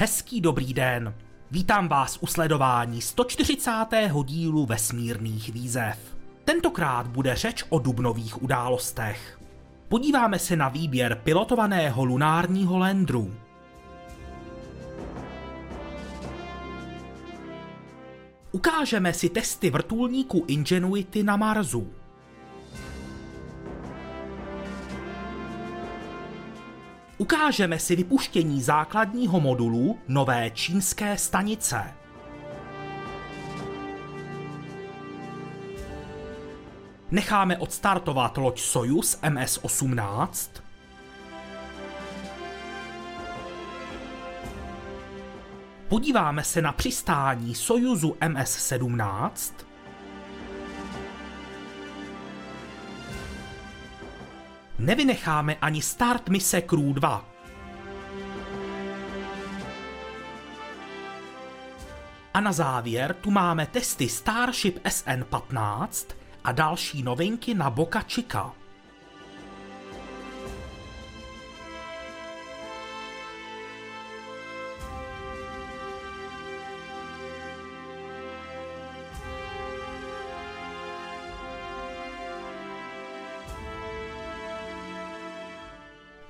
Hezký dobrý den. Vítám vás u sledování 140. dílu vesmírných výzev. Tentokrát bude řeč o dubnových událostech. Podíváme se na výběr pilotovaného lunárního landru. Ukážeme si testy vrtulníku Ingenuity na Marsu. Ukážeme si vypuštění základního modulu nové čínské stanice. Necháme odstartovat loď Soyuz MS-18. Podíváme se na přistání Sojuzu MS-17. Nevynecháme ani start mise Crew 2. A na závěr tu máme testy Starship SN-15 a další novinky na Boca Chica.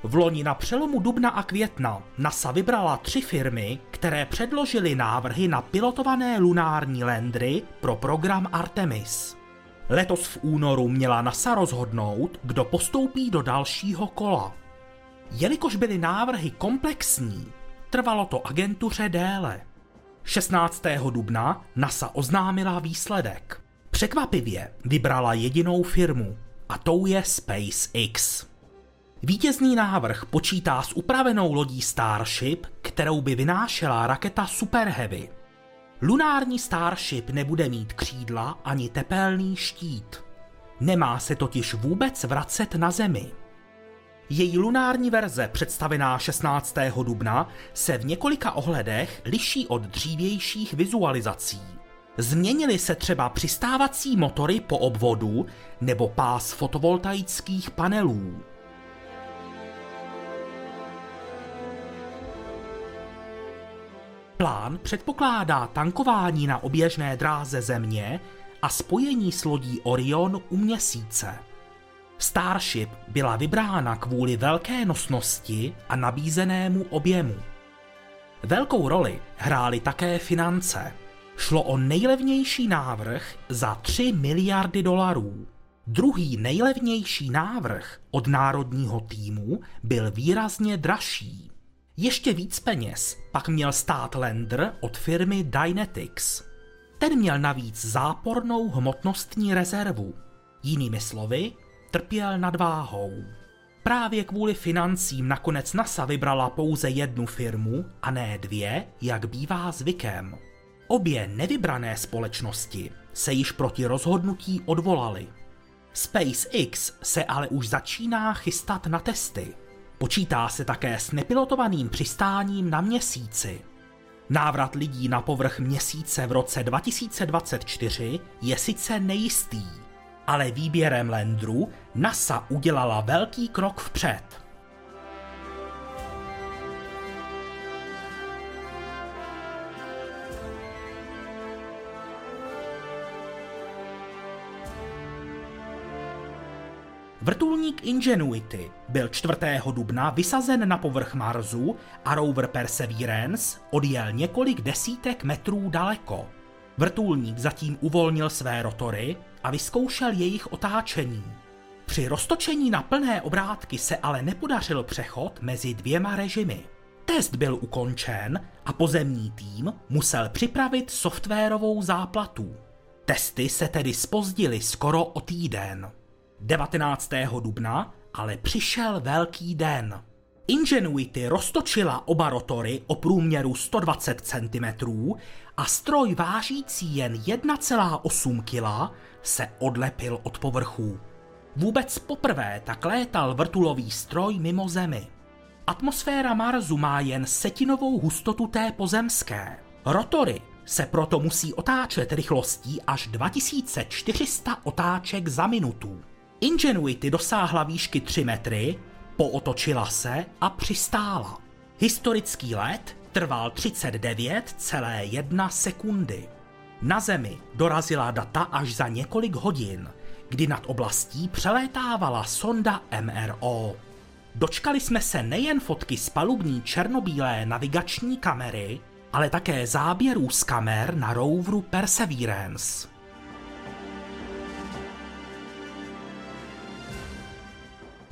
V loni na přelomu dubna a května NASA vybrala tři firmy, které předložily návrhy na pilotované lunární landry pro program Artemis. Letos v únoru měla NASA rozhodnout, kdo postoupí do dalšího kola. Jelikož byly návrhy komplexní, trvalo to agentuře déle. 16. dubna NASA oznámila výsledek. Překvapivě vybrala jedinou firmu, a tou je SpaceX. Vítězný návrh počítá s upravenou lodí Starship, kterou by vynášela raketa Super Heavy. Lunární Starship nebude mít křídla ani tepelný štít. Nemá se totiž vůbec vracet na Zemi. Její lunární verze, představená 16. dubna, se v několika ohledech liší od dřívějších vizualizací. Změnily se třeba přistávací motory po obvodu nebo pás fotovoltaických panelů. Plán předpokládá tankování na oběžné dráze Země a spojení s lodí Orion u měsíce. Starship byla vybrána kvůli velké nosnosti a nabízenému objemu. Velkou roli hrály také finance. Šlo o nejlevnější návrh za 3 miliardy dolarů. Druhý nejlevnější návrh od národního týmu byl výrazně dražší. Ještě víc peněz pak měl stát Lander od firmy Dynetics. Ten měl navíc zápornou hmotnostní rezervu. Jinými slovy, trpěl nad váhou. Právě kvůli financím nakonec NASA vybrala pouze jednu firmu a ne dvě, jak bývá zvykem. Obě nevybrané společnosti se již proti rozhodnutí odvolaly. SpaceX se ale už začíná chystat na testy. Počítá se také s nepilotovaným přistáním na měsíci. Návrat lidí na povrch měsíce v roce 2024 je sice nejistý, ale výběrem Landru NASA udělala velký krok vpřed. Vrtulník Ingenuity byl 4. dubna vysazen na povrch Marsu a rover Perseverance odjel několik desítek metrů daleko. Vrtulník zatím uvolnil své rotory a vyzkoušel jejich otáčení. Při roztočení na plné obrátky se ale nepodařil přechod mezi dvěma režimy. Test byl ukončen a pozemní tým musel připravit softwarovou záplatu. Testy se tedy spozdily skoro o týden. 19. dubna ale přišel velký den. Ingenuity roztočila oba rotory o průměru 120 cm a stroj vážící jen 1,8 kg se odlepil od povrchu. Vůbec poprvé tak létal vrtulový stroj mimo Zemi. Atmosféra Marsu má jen setinovou hustotu té pozemské. Rotory se proto musí otáčet rychlostí až 2400 otáček za minutu. Ingenuity dosáhla výšky 3 metry, pootočila se a přistála. Historický let trval 39,1 sekundy. Na Zemi dorazila data až za několik hodin, kdy nad oblastí přelétávala sonda MRO. Dočkali jsme se nejen fotky z palubní černobílé navigační kamery, ale také záběrů z kamer na roveru Perseverance.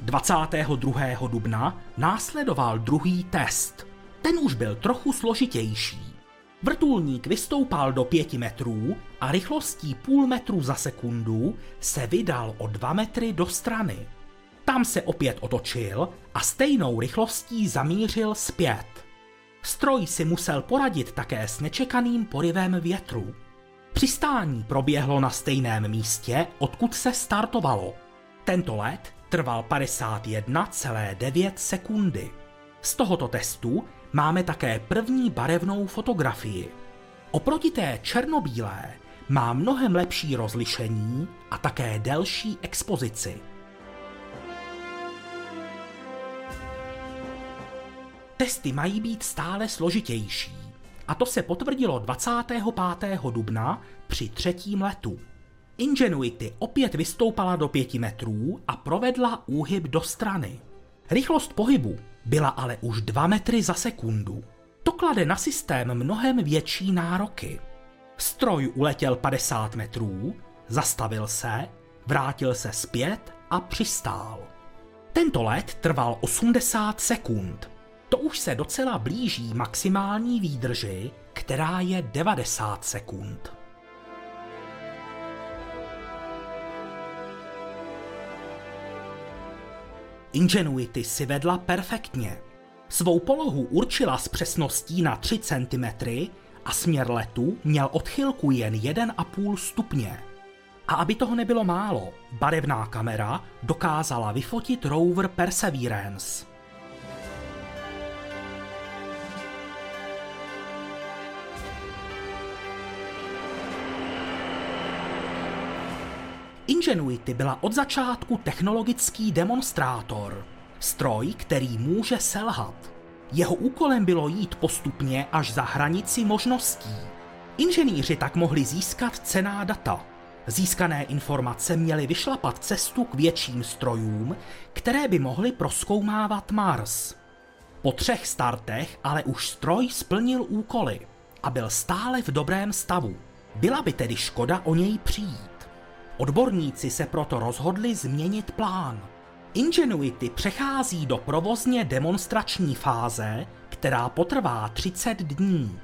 ...22. dubna následoval druhý test. Ten už byl trochu složitější. Vrtulník vystoupal do 5 metrů a rychlostí půl metru za sekundu se vydal o 2 metry do strany. Tam se opět otočil a stejnou rychlostí zamířil zpět. Stroj si musel poradit také s nečekaným porivem větru. Přistání proběhlo na stejném místě, odkud se startovalo. Tento let trval 51,9 sekundy. Z tohoto testu máme také první barevnou fotografii. Oproti té černobílé má mnohem lepší rozlišení a také delší expozici. Testy mají být stále složitější. A to se potvrdilo 25. dubna při třetím letu. Ingenuity opět vystoupala do 5 metrů a provedla úhyb do strany. Rychlost pohybu byla ale už 2 metry za sekundu. To klade na systém mnohem větší nároky. Stroj uletěl 50 metrů, zastavil se, vrátil se zpět a přistál. Tento let trval 80 sekund. To už se docela blíží maximální výdrži, která je 90 sekund. Ingenuity si vedla perfektně. Svou polohu určila s přesností na 3 cm a směr letu měl odchylku jen 1,5 stupně. A aby toho nebylo málo, barevná kamera dokázala vyfotit rover Perseverance. Ingenuity byla od začátku technologický demonstrátor. Stroj, který může selhat. Jeho úkolem bylo jít postupně až za hranici možností. Inženýři tak mohli získat cená data. Získané informace měly vyšlapat cestu k větším strojům, které by mohly proskoumávat Mars. Po třech startech ale už stroj splnil úkoly a byl stále v dobrém stavu. Byla by tedy škoda o něj přijít. Odborníci se proto rozhodli změnit plán. Ingenuity přechází do provozně demonstrační fáze, která potrvá 30 dní.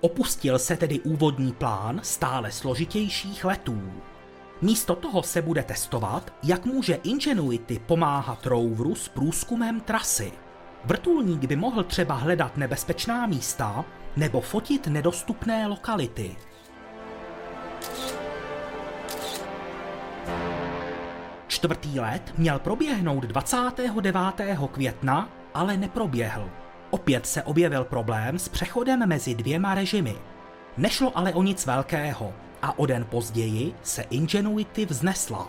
Opustil se tedy úvodní plán stále složitějších letů. Místo toho se bude testovat, jak může Ingenuity pomáhat roveru s průzkumem trasy. Vrtulník by mohl třeba hledat nebezpečná místa nebo fotit nedostupné lokality. Čtvrtý let měl proběhnout 29. května, ale neproběhl. Opět se objevil problém s přechodem mezi dvěma režimy. Nešlo ale o nic velkého a o den později se Ingenuity vznesla.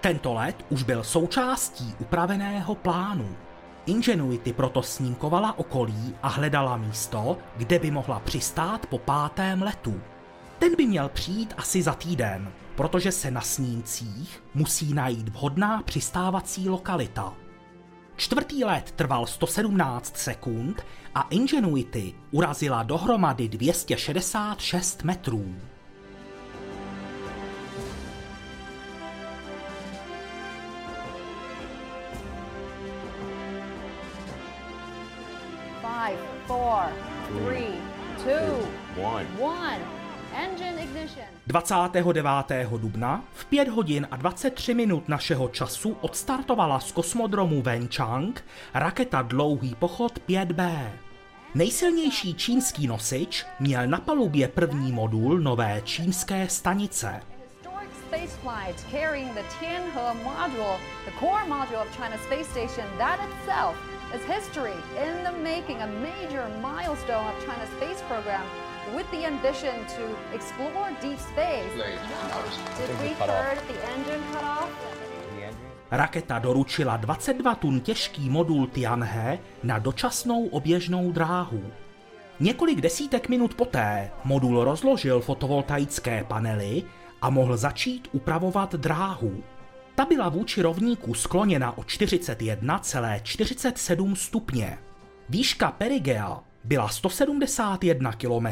Tento let už byl součástí upraveného plánu. Ingenuity proto snímkovala okolí a hledala místo, kde by mohla přistát po pátém letu. Ten by měl přijít asi za týden, protože se na snímcích musí najít vhodná přistávací lokalita. Čtvrtý let trval 117 sekund a Ingenuity urazila dohromady 266 metrů. Five, four, three, two, one. One. 29. dubna v 5 hodin a 23 minut našeho času odstartovala z kosmodromu Wenchang raketa Dlouhý pochod 5B. Nejsilnější čínský nosič měl na palubě první modul nové čínské stanice. space flight carrying the Tianhe module, the core module of China's space station, that itself is history in the making, a major milestone of China's space program with the ambition to explore deep space. Did we heard the engine cut off? Raketa doručila 22 tun těžký modul Tianhe na dočasnou oběžnou dráhu. Několik desítek minut poté modul rozložil fotovoltaické panely a mohl začít upravovat dráhu. Ta byla vůči rovníku skloněna o 41,47 stupně. Výška perigea byla 171 km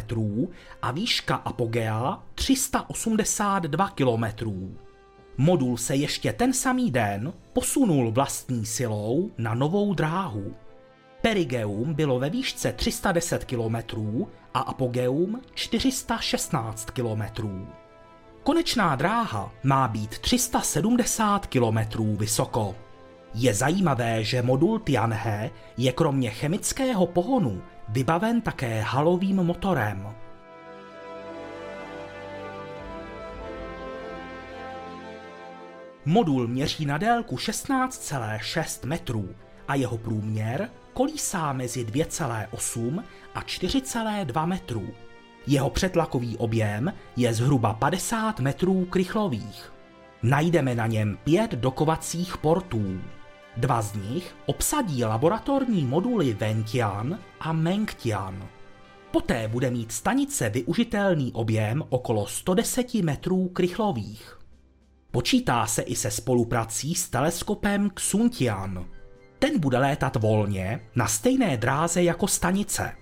a výška apogea 382 km. Modul se ještě ten samý den posunul vlastní silou na novou dráhu. Perigeum bylo ve výšce 310 km a apogeum 416 km. Konečná dráha má být 370 km vysoko. Je zajímavé, že modul Tianhe je kromě chemického pohonu vybaven také halovým motorem. Modul měří na délku 16,6 metrů a jeho průměr kolísá mezi 2,8 a 4,2 metrů. Jeho přetlakový objem je zhruba 50 metrů krychlových. Najdeme na něm pět dokovacích portů. Dva z nich obsadí laboratorní moduly Ventian a Mengtian. Poté bude mít stanice využitelný objem okolo 110 metrů krychlových. Počítá se i se spoluprací s teleskopem Xuntian. Ten bude létat volně na stejné dráze jako stanice,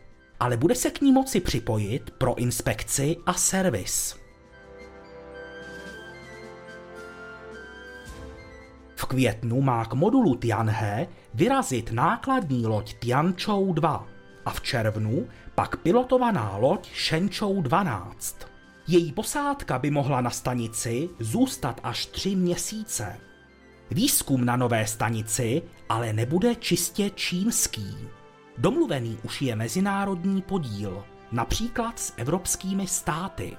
ale bude se k ní moci připojit pro inspekci a servis. V květnu má k modulu Tianhe vyrazit nákladní loď Tianchou 2 a v červnu pak pilotovaná loď Shenzhou 12. Její posádka by mohla na stanici zůstat až tři měsíce. Výzkum na nové stanici ale nebude čistě čínský. Domluvený už je mezinárodní podíl, například s evropskými státy.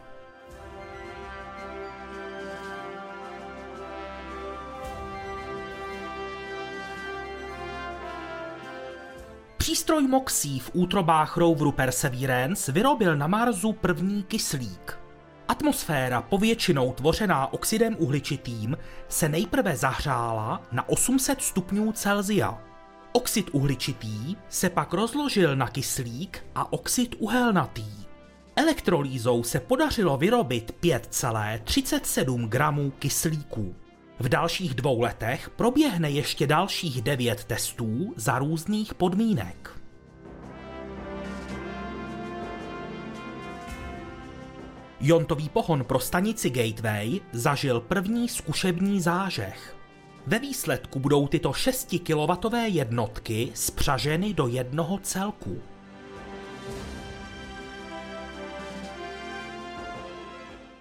Přístroj MOXIE v útrobách roveru Perseverance vyrobil na Marsu první kyslík. Atmosféra, povětšinou tvořená oxidem uhličitým, se nejprve zahřála na 800 stupňů Celsia. Oxid uhličitý se pak rozložil na kyslík a oxid uhelnatý. Elektrolýzou se podařilo vyrobit 5,37 gramů kyslíku. V dalších dvou letech proběhne ještě dalších devět testů za různých podmínek. Jontový pohon pro stanici Gateway zažil první zkušební zážeh. Ve výsledku budou tyto 6 kW jednotky spřaženy do jednoho celku.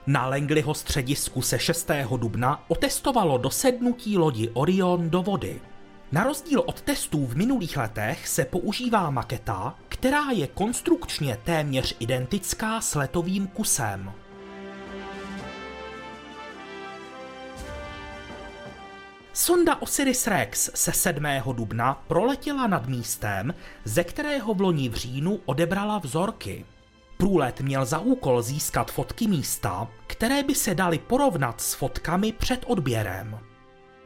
Na Langleyho středisku se 6. dubna otestovalo dosednutí lodi Orion do vody. Na rozdíl od testů v minulých letech se používá maketa, která je konstrukčně téměř identická s letovým kusem. Sonda Osiris-Rex se 7. dubna proletěla nad místem, ze kterého v loni v říjnu odebrala vzorky. Průlet měl za úkol získat fotky místa, které by se daly porovnat s fotkami před odběrem.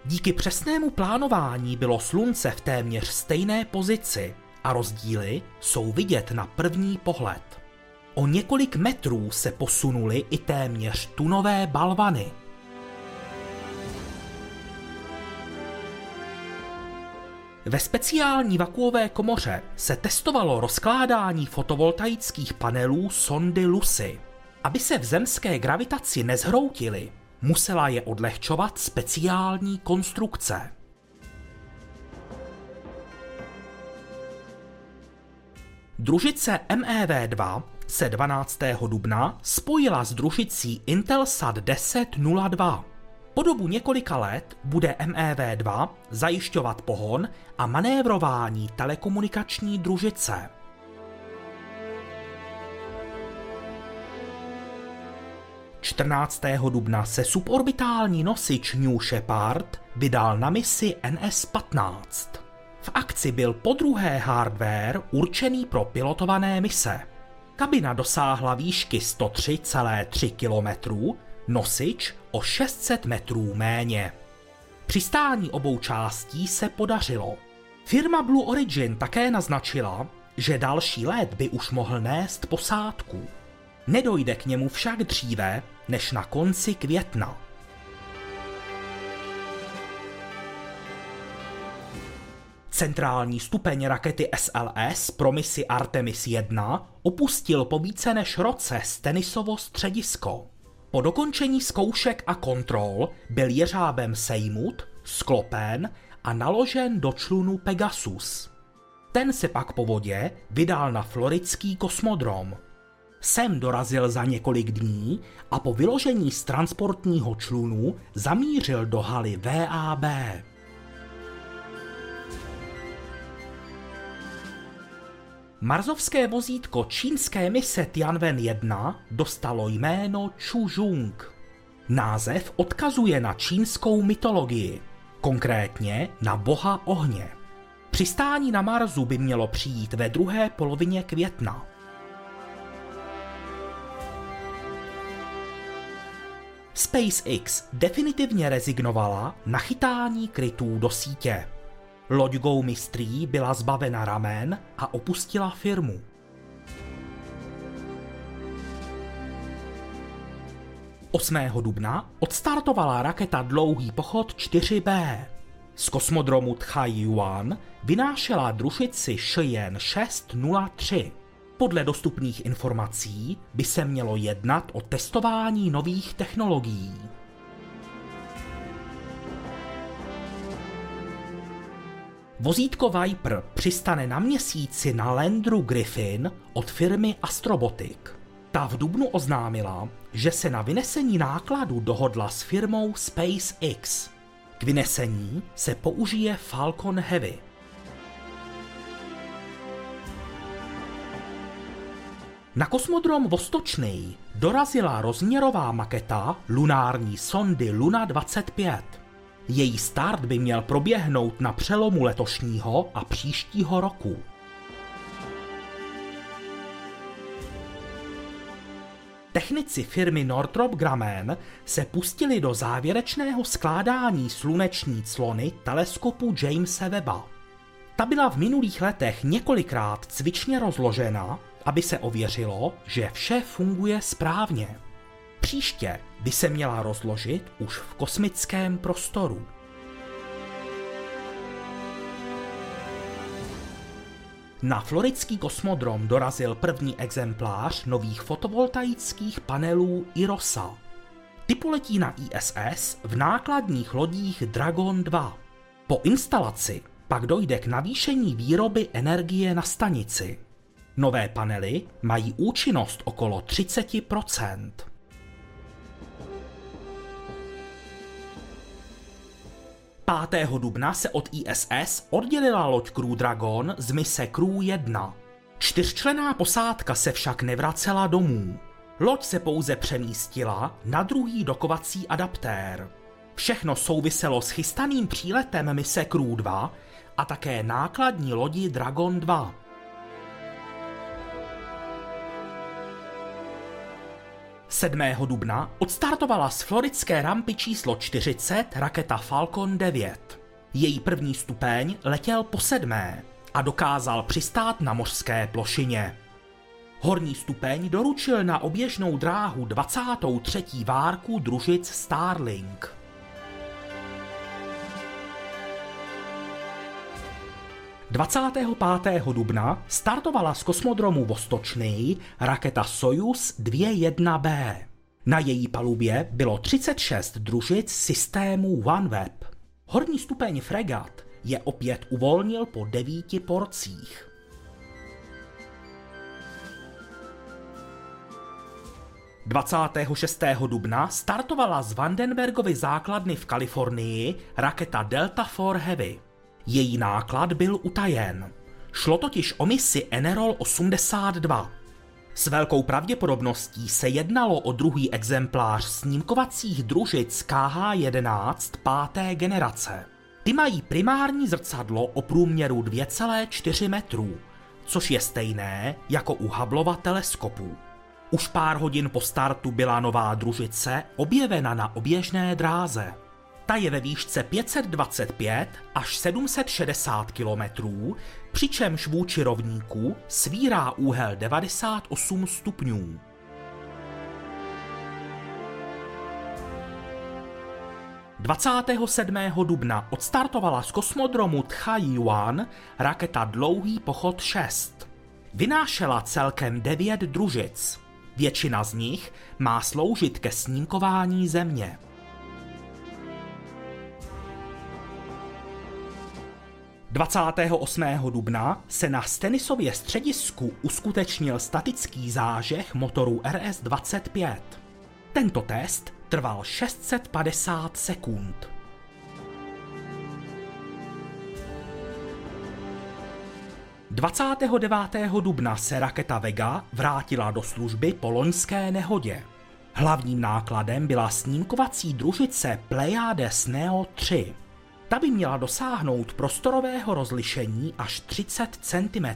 Díky přesnému plánování bylo slunce v téměř stejné pozici a rozdíly jsou vidět na první pohled. O několik metrů se posunuly i téměř tunové balvany. Ve speciální vakuové komoře se testovalo rozkládání fotovoltaických panelů sondy Lucy. Aby se v zemské gravitaci nezhroutily, musela je odlehčovat speciální konstrukce. Družice MEV-2 se 12. dubna spojila s družicí Intelsat 1002. Po dobu několika let bude MEV-2 zajišťovat pohon a manévrování telekomunikační družice. 14. dubna se suborbitální nosič New Shepard vydal na misi NS-15. V akci byl podruhé hardware určený pro pilotované mise. Kabina dosáhla výšky 103,3 km, nosič o 600 metrů méně. Přistání obou částí se podařilo. Firma Blue Origin také naznačila, že další let by už mohl nést posádku. Nedojde k němu však dříve, než na konci května. Centrální stupeň rakety SLS pro misi Artemis 1 opustil po více než roce Stenisovo středisko. Po dokončení zkoušek a kontrol byl jeřábem sejmut, sklopen a naložen do člunu Pegasus. Ten se pak po vodě vydal na floridský kosmodrom. Sem dorazil za několik dní a po vyložení z transportního člunu zamířil do haly VAB. Marzovské vozítko čínské mise Tianwen 1 dostalo jméno Chuzhung. Název odkazuje na čínskou mytologii, konkrétně na boha ohně. Přistání na Marsu by mělo přijít ve druhé polovině května. SpaceX definitivně rezignovala na chytání krytů do sítě. Loď Go byla zbavena ramen a opustila firmu. Osmého dubna odstartovala raketa Dlouhý pochod 4B. Z kosmodromu Tchai-Yuan vynášela družici Shiyan 603. Podle dostupných informací by se mělo jednat o testování nových technologií. Vozítko Viper přistane na měsíci na Landru Griffin od firmy Astrobotic. Ta v Dubnu oznámila, že se na vynesení nákladu dohodla s firmou SpaceX. K vynesení se použije Falcon Heavy. Na kosmodrom Vostočný dorazila rozměrová maketa lunární sondy Luna 25. Její start by měl proběhnout na přelomu letošního a příštího roku. Technici firmy Northrop Grumman se pustili do závěrečného skládání sluneční clony teleskopu Jamesa Webba. Ta byla v minulých letech několikrát cvičně rozložena, aby se ověřilo, že vše funguje správně. Příště by se měla rozložit už v kosmickém prostoru. Na floridský kosmodrom dorazil první exemplář nových fotovoltaických panelů IROSA. Ty poletí na ISS v nákladních lodích Dragon 2. Po instalaci pak dojde k navýšení výroby energie na stanici. Nové panely mají účinnost okolo 30 5. dubna se od ISS oddělila loď Crew Dragon z mise Crew 1. Čtyřčlená posádka se však nevracela domů. Loď se pouze přemístila na druhý dokovací adaptér. Všechno souviselo s chystaným příletem mise Crew 2 a také nákladní lodi Dragon 2. 7. dubna odstartovala z floridské rampy číslo 40 raketa Falcon 9. Její první stupeň letěl po sedmé a dokázal přistát na mořské plošině. Horní stupeň doručil na oběžnou dráhu 23. várku družic Starlink. 25. dubna startovala z kosmodromu Vostočný raketa Soyuz 2.1B. Na její palubě bylo 36 družic systému OneWeb. Horní stupeň fregat je opět uvolnil po devíti porcích. Dvacátého 26. dubna startovala z Vandenbergovy základny v Kalifornii raketa Delta IV Heavy. Její náklad byl utajen. Šlo totiž o misi Enerol 82. S velkou pravděpodobností se jednalo o druhý exemplář snímkovacích družic KH-11 páté generace. Ty mají primární zrcadlo o průměru 2,4 metrů, což je stejné jako u Hubbleova teleskopu. Už pár hodin po startu byla nová družice objevena na oběžné dráze. Ta je ve výšce 525 až 760 kilometrů, přičemž vůči rovníku svírá úhel 98 stupňů. 27. dubna odstartovala z kosmodromu Tchaj-Yuan raketa Dlouhý pochod 6. Vynášela celkem 9 družic. Většina z nich má sloužit ke snímkování Země. 28. dubna se na Stenisově středisku uskutečnil statický zážeh motoru RS-25. Tento test trval 650 sekund. Dvacátého 29. dubna se raketa Vega vrátila do služby po loňské nehodě. Hlavním nákladem byla snímkovací družice Pleiades Neo 3. Ta by měla dosáhnout prostorového rozlišení až 30 cm.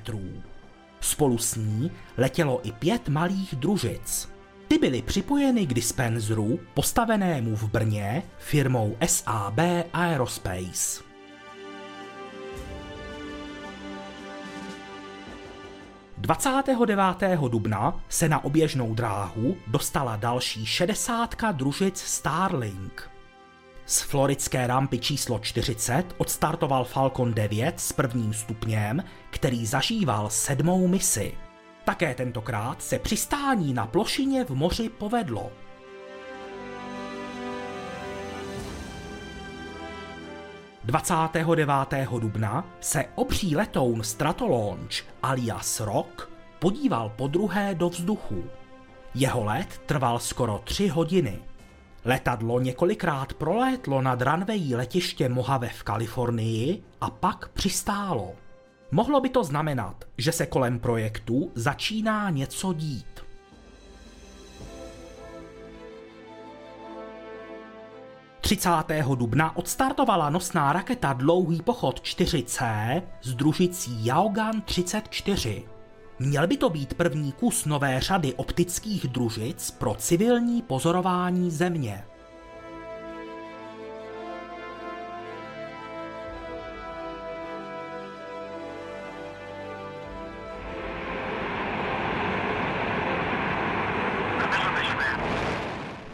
Spolu s ní letělo i pět malých družic. Ty byly připojeny k dispenzeru postavenému v Brně firmou SAB Aerospace. Dvacátého 29. dubna se na oběžnou dráhu dostala další šedesátka družic Starlink. Z floridské rampy číslo 40 odstartoval Falcon 9 s prvním stupněm, který zažíval sedmou misi. Také tentokrát se přistání na plošině v moři povedlo. Dvacátého 29. dubna se obří letoun Stratolaunch alias Rock podíval po druhé do vzduchu. Jeho let trval skoro tři hodiny. Letadlo několikrát prolétlo nad runway letiště Mojave v Kalifornii a pak přistálo. Mohlo by to znamenat, že se kolem projektu začíná něco dít. Třicátého dubna odstartovala nosná raketa Dlouhý pochod 4C s družicí Yaogan 34. Měl by to být první kus nové řady optických družic pro civilní pozorování Země.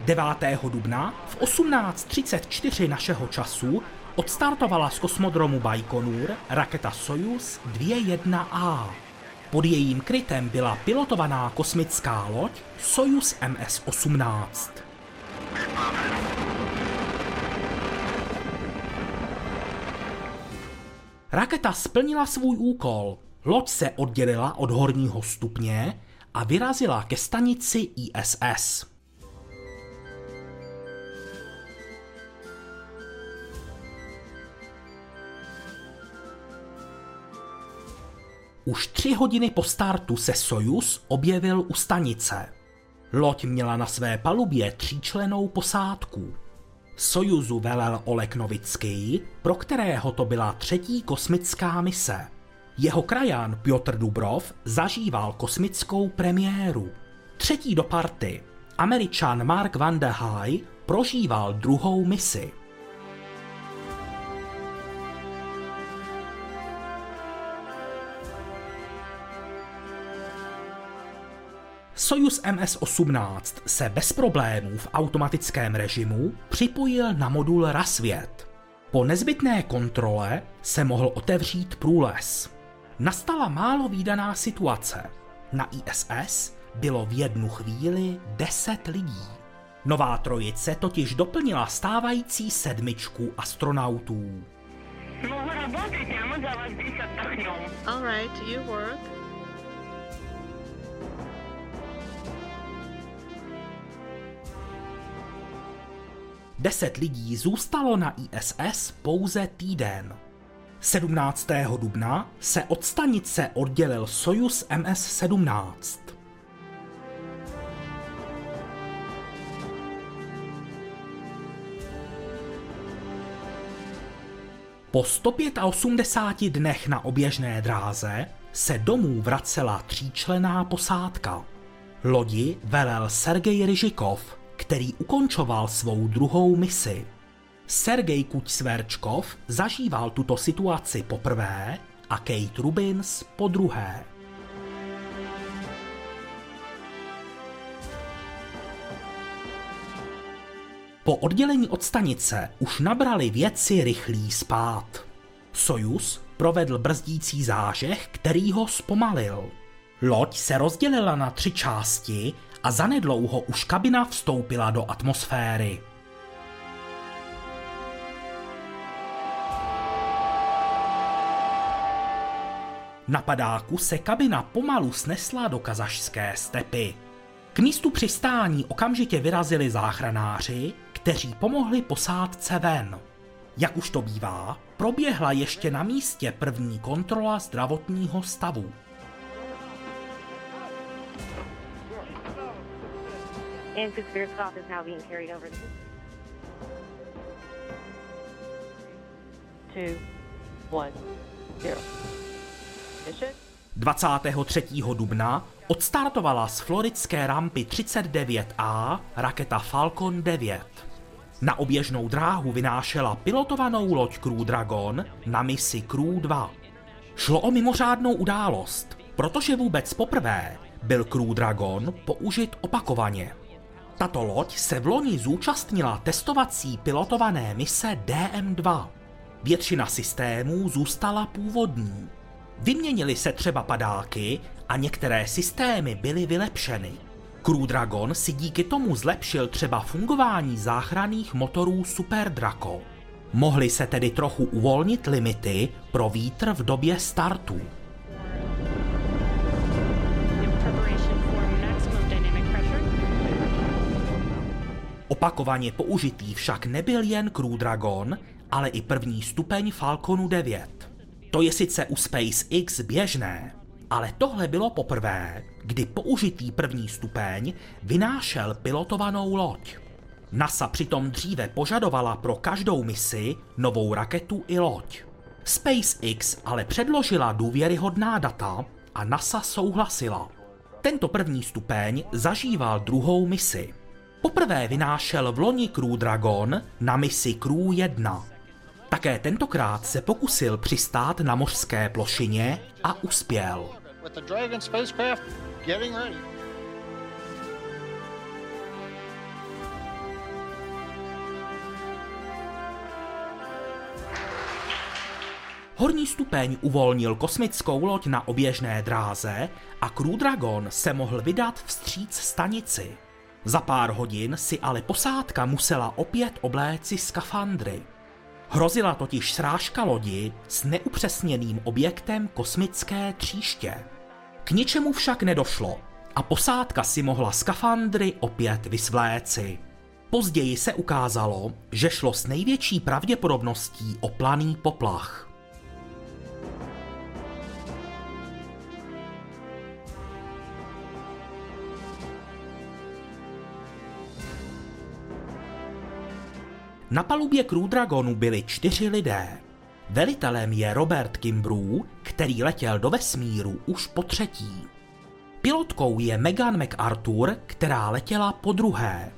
9. dubna v 18.34 našeho času odstartovala z kosmodromu Baikonur raketa Soyuz 2.1A. Pod jejím krytem byla pilotovaná kosmická loď Soyuz MS-18. Raketa splnila svůj úkol. Loď se oddělila od horního stupně a vyrazila ke stanici ISS. Už tři hodiny po startu se Sojus objevil u stanice. Loď měla na své palubě tříčlenou posádku. Sojuzu velel Oleg Novický, pro kterého to byla třetí kosmická mise. Jeho krajan Piotr Dubrov zažíval kosmickou premiéru. Třetí do party, američan Mark Van der Haay, prožíval druhou misi. Soyuz MS-18 se bez problémů v automatickém režimu připojil na modul Rasvět. Po nezbytné kontrole se mohl otevřít průles. Nastala málo výdaná situace. Na ISS bylo v jednu chvíli 10 lidí. Nová trojice totiž doplnila stávající sedmičku astronautů. All right, you work. Deset lidí zůstalo na ISS pouze týden. 17. dubna se od stanice oddělil Soyuz MS-17. Po 185 dnech na oběžné dráze se domů vracela tříčlená posádka. Lodi velel Sergej Ryžikov, který ukončoval svou druhou misi. Sergej Kučsverčkov zažíval tuto situaci poprvé a Kate Rubins po druhé. Po oddělení od stanice už nabrali věci rychlý spát. Sojus provedl brzdící zážeh, který ho zpomalil. Loď se rozdělila na tři části a zanedlouho už kabina vstoupila do atmosféry. Na padáku se kabina pomalu snesla do kazašské stepy. K místu přistání okamžitě vyrazili záchranáři, kteří pomohli posádce ven. Jak už to bývá, proběhla ještě na místě první kontrola zdravotního stavu. Two, one, zero. 23. dubna odstartovala z floridské rampy 39A raketa Falcon 9. Na oběžnou dráhu vynášela pilotovanou loď Crew Dragon na misi Crew 2. Šlo o mimořádnou událost, protože vůbec poprvé byl Crew Dragon použit opakovaně. Tato loď se v loni zúčastnila testovací pilotované mise DM-2. Většina systémů zůstala původní, Vyměnili se třeba padáky a některé systémy byly vylepšeny. Crew Dragon si díky tomu zlepšil třeba fungování záchranných motorů Super Draco. Mohly se tedy trochu uvolnit limity pro vítr v době startu. Opakovaně použitý však nebyl jen Crew Dragon, ale i první stupeň Falconu 9. To je sice u SpaceX běžné, ale tohle bylo poprvé, kdy použitý první stupeň vynášel pilotovanou loď. NASA přitom dříve požadovala pro každou misi novou raketu i loď. SpaceX ale předložila důvěryhodná data a NASA souhlasila. Tento první stupeň zažíval druhou misi. Poprvé vynášel v loni Crew Dragon na misi Crew 1. Také tentokrát se pokusil přistát na mořské plošině a uspěl. Horní stupeň uvolnil kosmickou loď na oběžné dráze a Crew Dragon se mohl vydat vstříc stanici. Za pár hodin si ale posádka musela opět obléci skafandry. Hrozila totiž srážka lodi s neupřesněným objektem kosmické tříště. K ničemu však nedošlo a posádka si mohla skafandry opět vysvléci. Později se ukázalo, že šlo s největší pravděpodobností o planý poplach. Na palubě Crew Dragonu byli čtyři lidé. Velitelem je Robert Kimbrew, který letěl do vesmíru už po třetí. Pilotkou je Megan MacArthur, která letěla po druhé.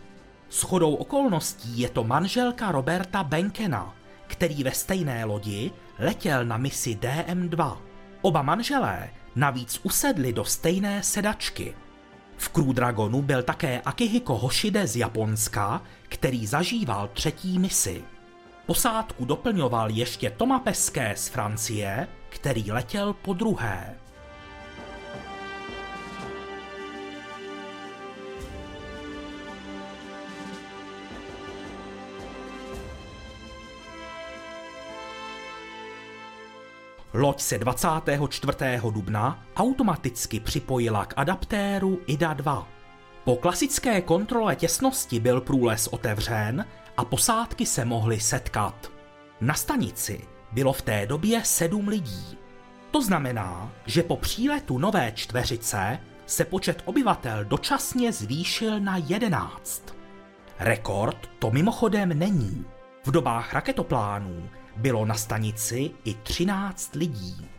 S chodou okolností je to manželka Roberta Benkena, který ve stejné lodi letěl na misi DM-2. Oba manželé navíc usedli do stejné sedačky – v Crew Dragonu byl také Akihiko Hoshide z Japonska, který zažíval třetí misi. Posádku doplňoval ještě Toma Peské z Francie, který letěl po druhé. Loď se 24. dubna automaticky připojila k adaptéru IDA-2. Po klasické kontrole těsnosti byl průles otevřen a posádky se mohly setkat. Na stanici bylo v té době sedm lidí. To znamená, že po příletu nové čtveřice se počet obyvatel dočasně zvýšil na 11. Rekord to mimochodem není. V dobách raketoplánů bylo na stanici i 13 lidí.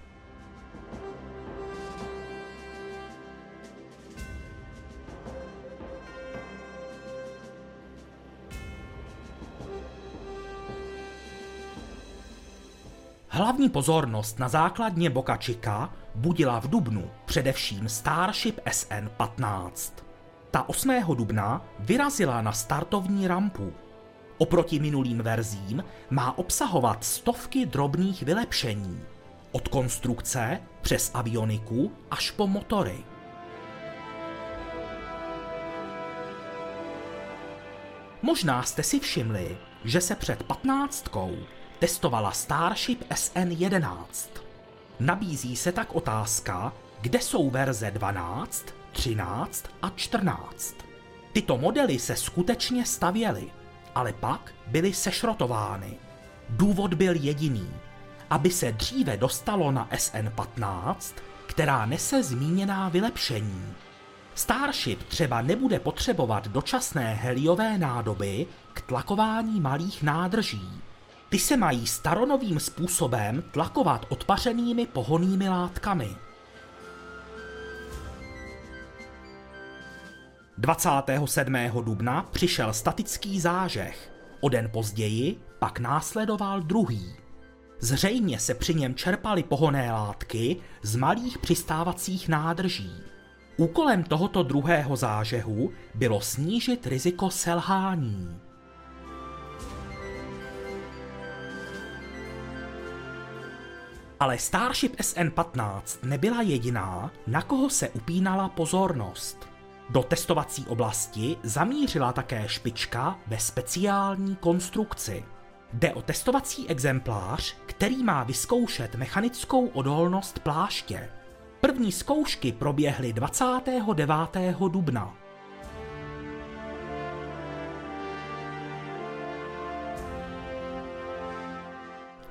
Hlavní pozornost na základně Boca Chica budila v Dubnu především Starship SN-15. Ta 8. dubna vyrazila na startovní rampu. Oproti minulým verzím má obsahovat stovky drobných vylepšení. Od konstrukce přes avioniku až po motory. Možná jste si všimli, že se před patnáctkou testovala Starship SN11. Nabízí se tak otázka, kde jsou verze 12, 13 a 14. Tyto modely se skutečně stavěly, ale pak byly sešrotovány. Důvod byl jediný, aby se dříve dostalo na SN15, která nese zmíněná vylepšení. Starship třeba nebude potřebovat dočasné heliové nádoby k tlakování malých nádrží. Ty se mají staronovým způsobem tlakovat odpařenými pohonými látkami. 27. dubna přišel statický zážeh. O den později pak následoval druhý. Zřejmě se při něm čerpaly pohonné látky z malých přistávacích nádrží. Úkolem tohoto druhého zážehu bylo snížit riziko selhání. Ale Starship SN-15 nebyla jediná, na koho se upínala pozornost. Do testovací oblasti zamířila také špička ve speciální konstrukci. Jde o testovací exemplář, který má vyzkoušet mechanickou odolnost pláště. První zkoušky proběhly 29. dubna.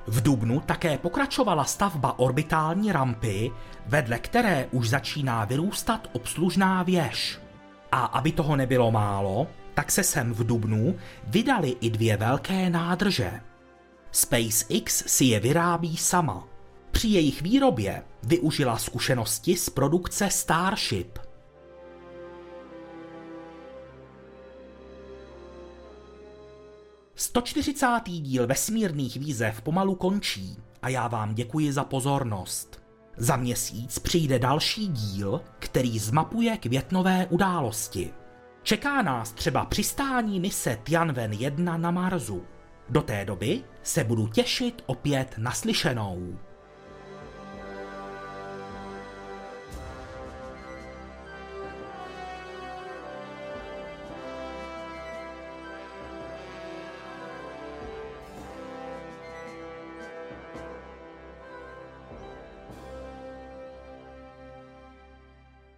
V Dubnu také pokračovala stavba orbitální rampy, vedle které už začíná vyrůstat obslužná věž. A aby toho nebylo málo, tak se sem v Dubnu vydali i dvě velké nádrže. SpaceX si je vyrábí sama. Při jejich výrobě využila zkušenosti z produkce Starship. Stočtyřicátý díl vesmírných výzev pomalu končí a já vám děkuji za pozornost. Za měsíc přijde další díl, který zmapuje květnové události. Čeká nás třeba přistání mise Tianwen 1 na Marsu. Do té doby se budu těšit opět naslyšenou.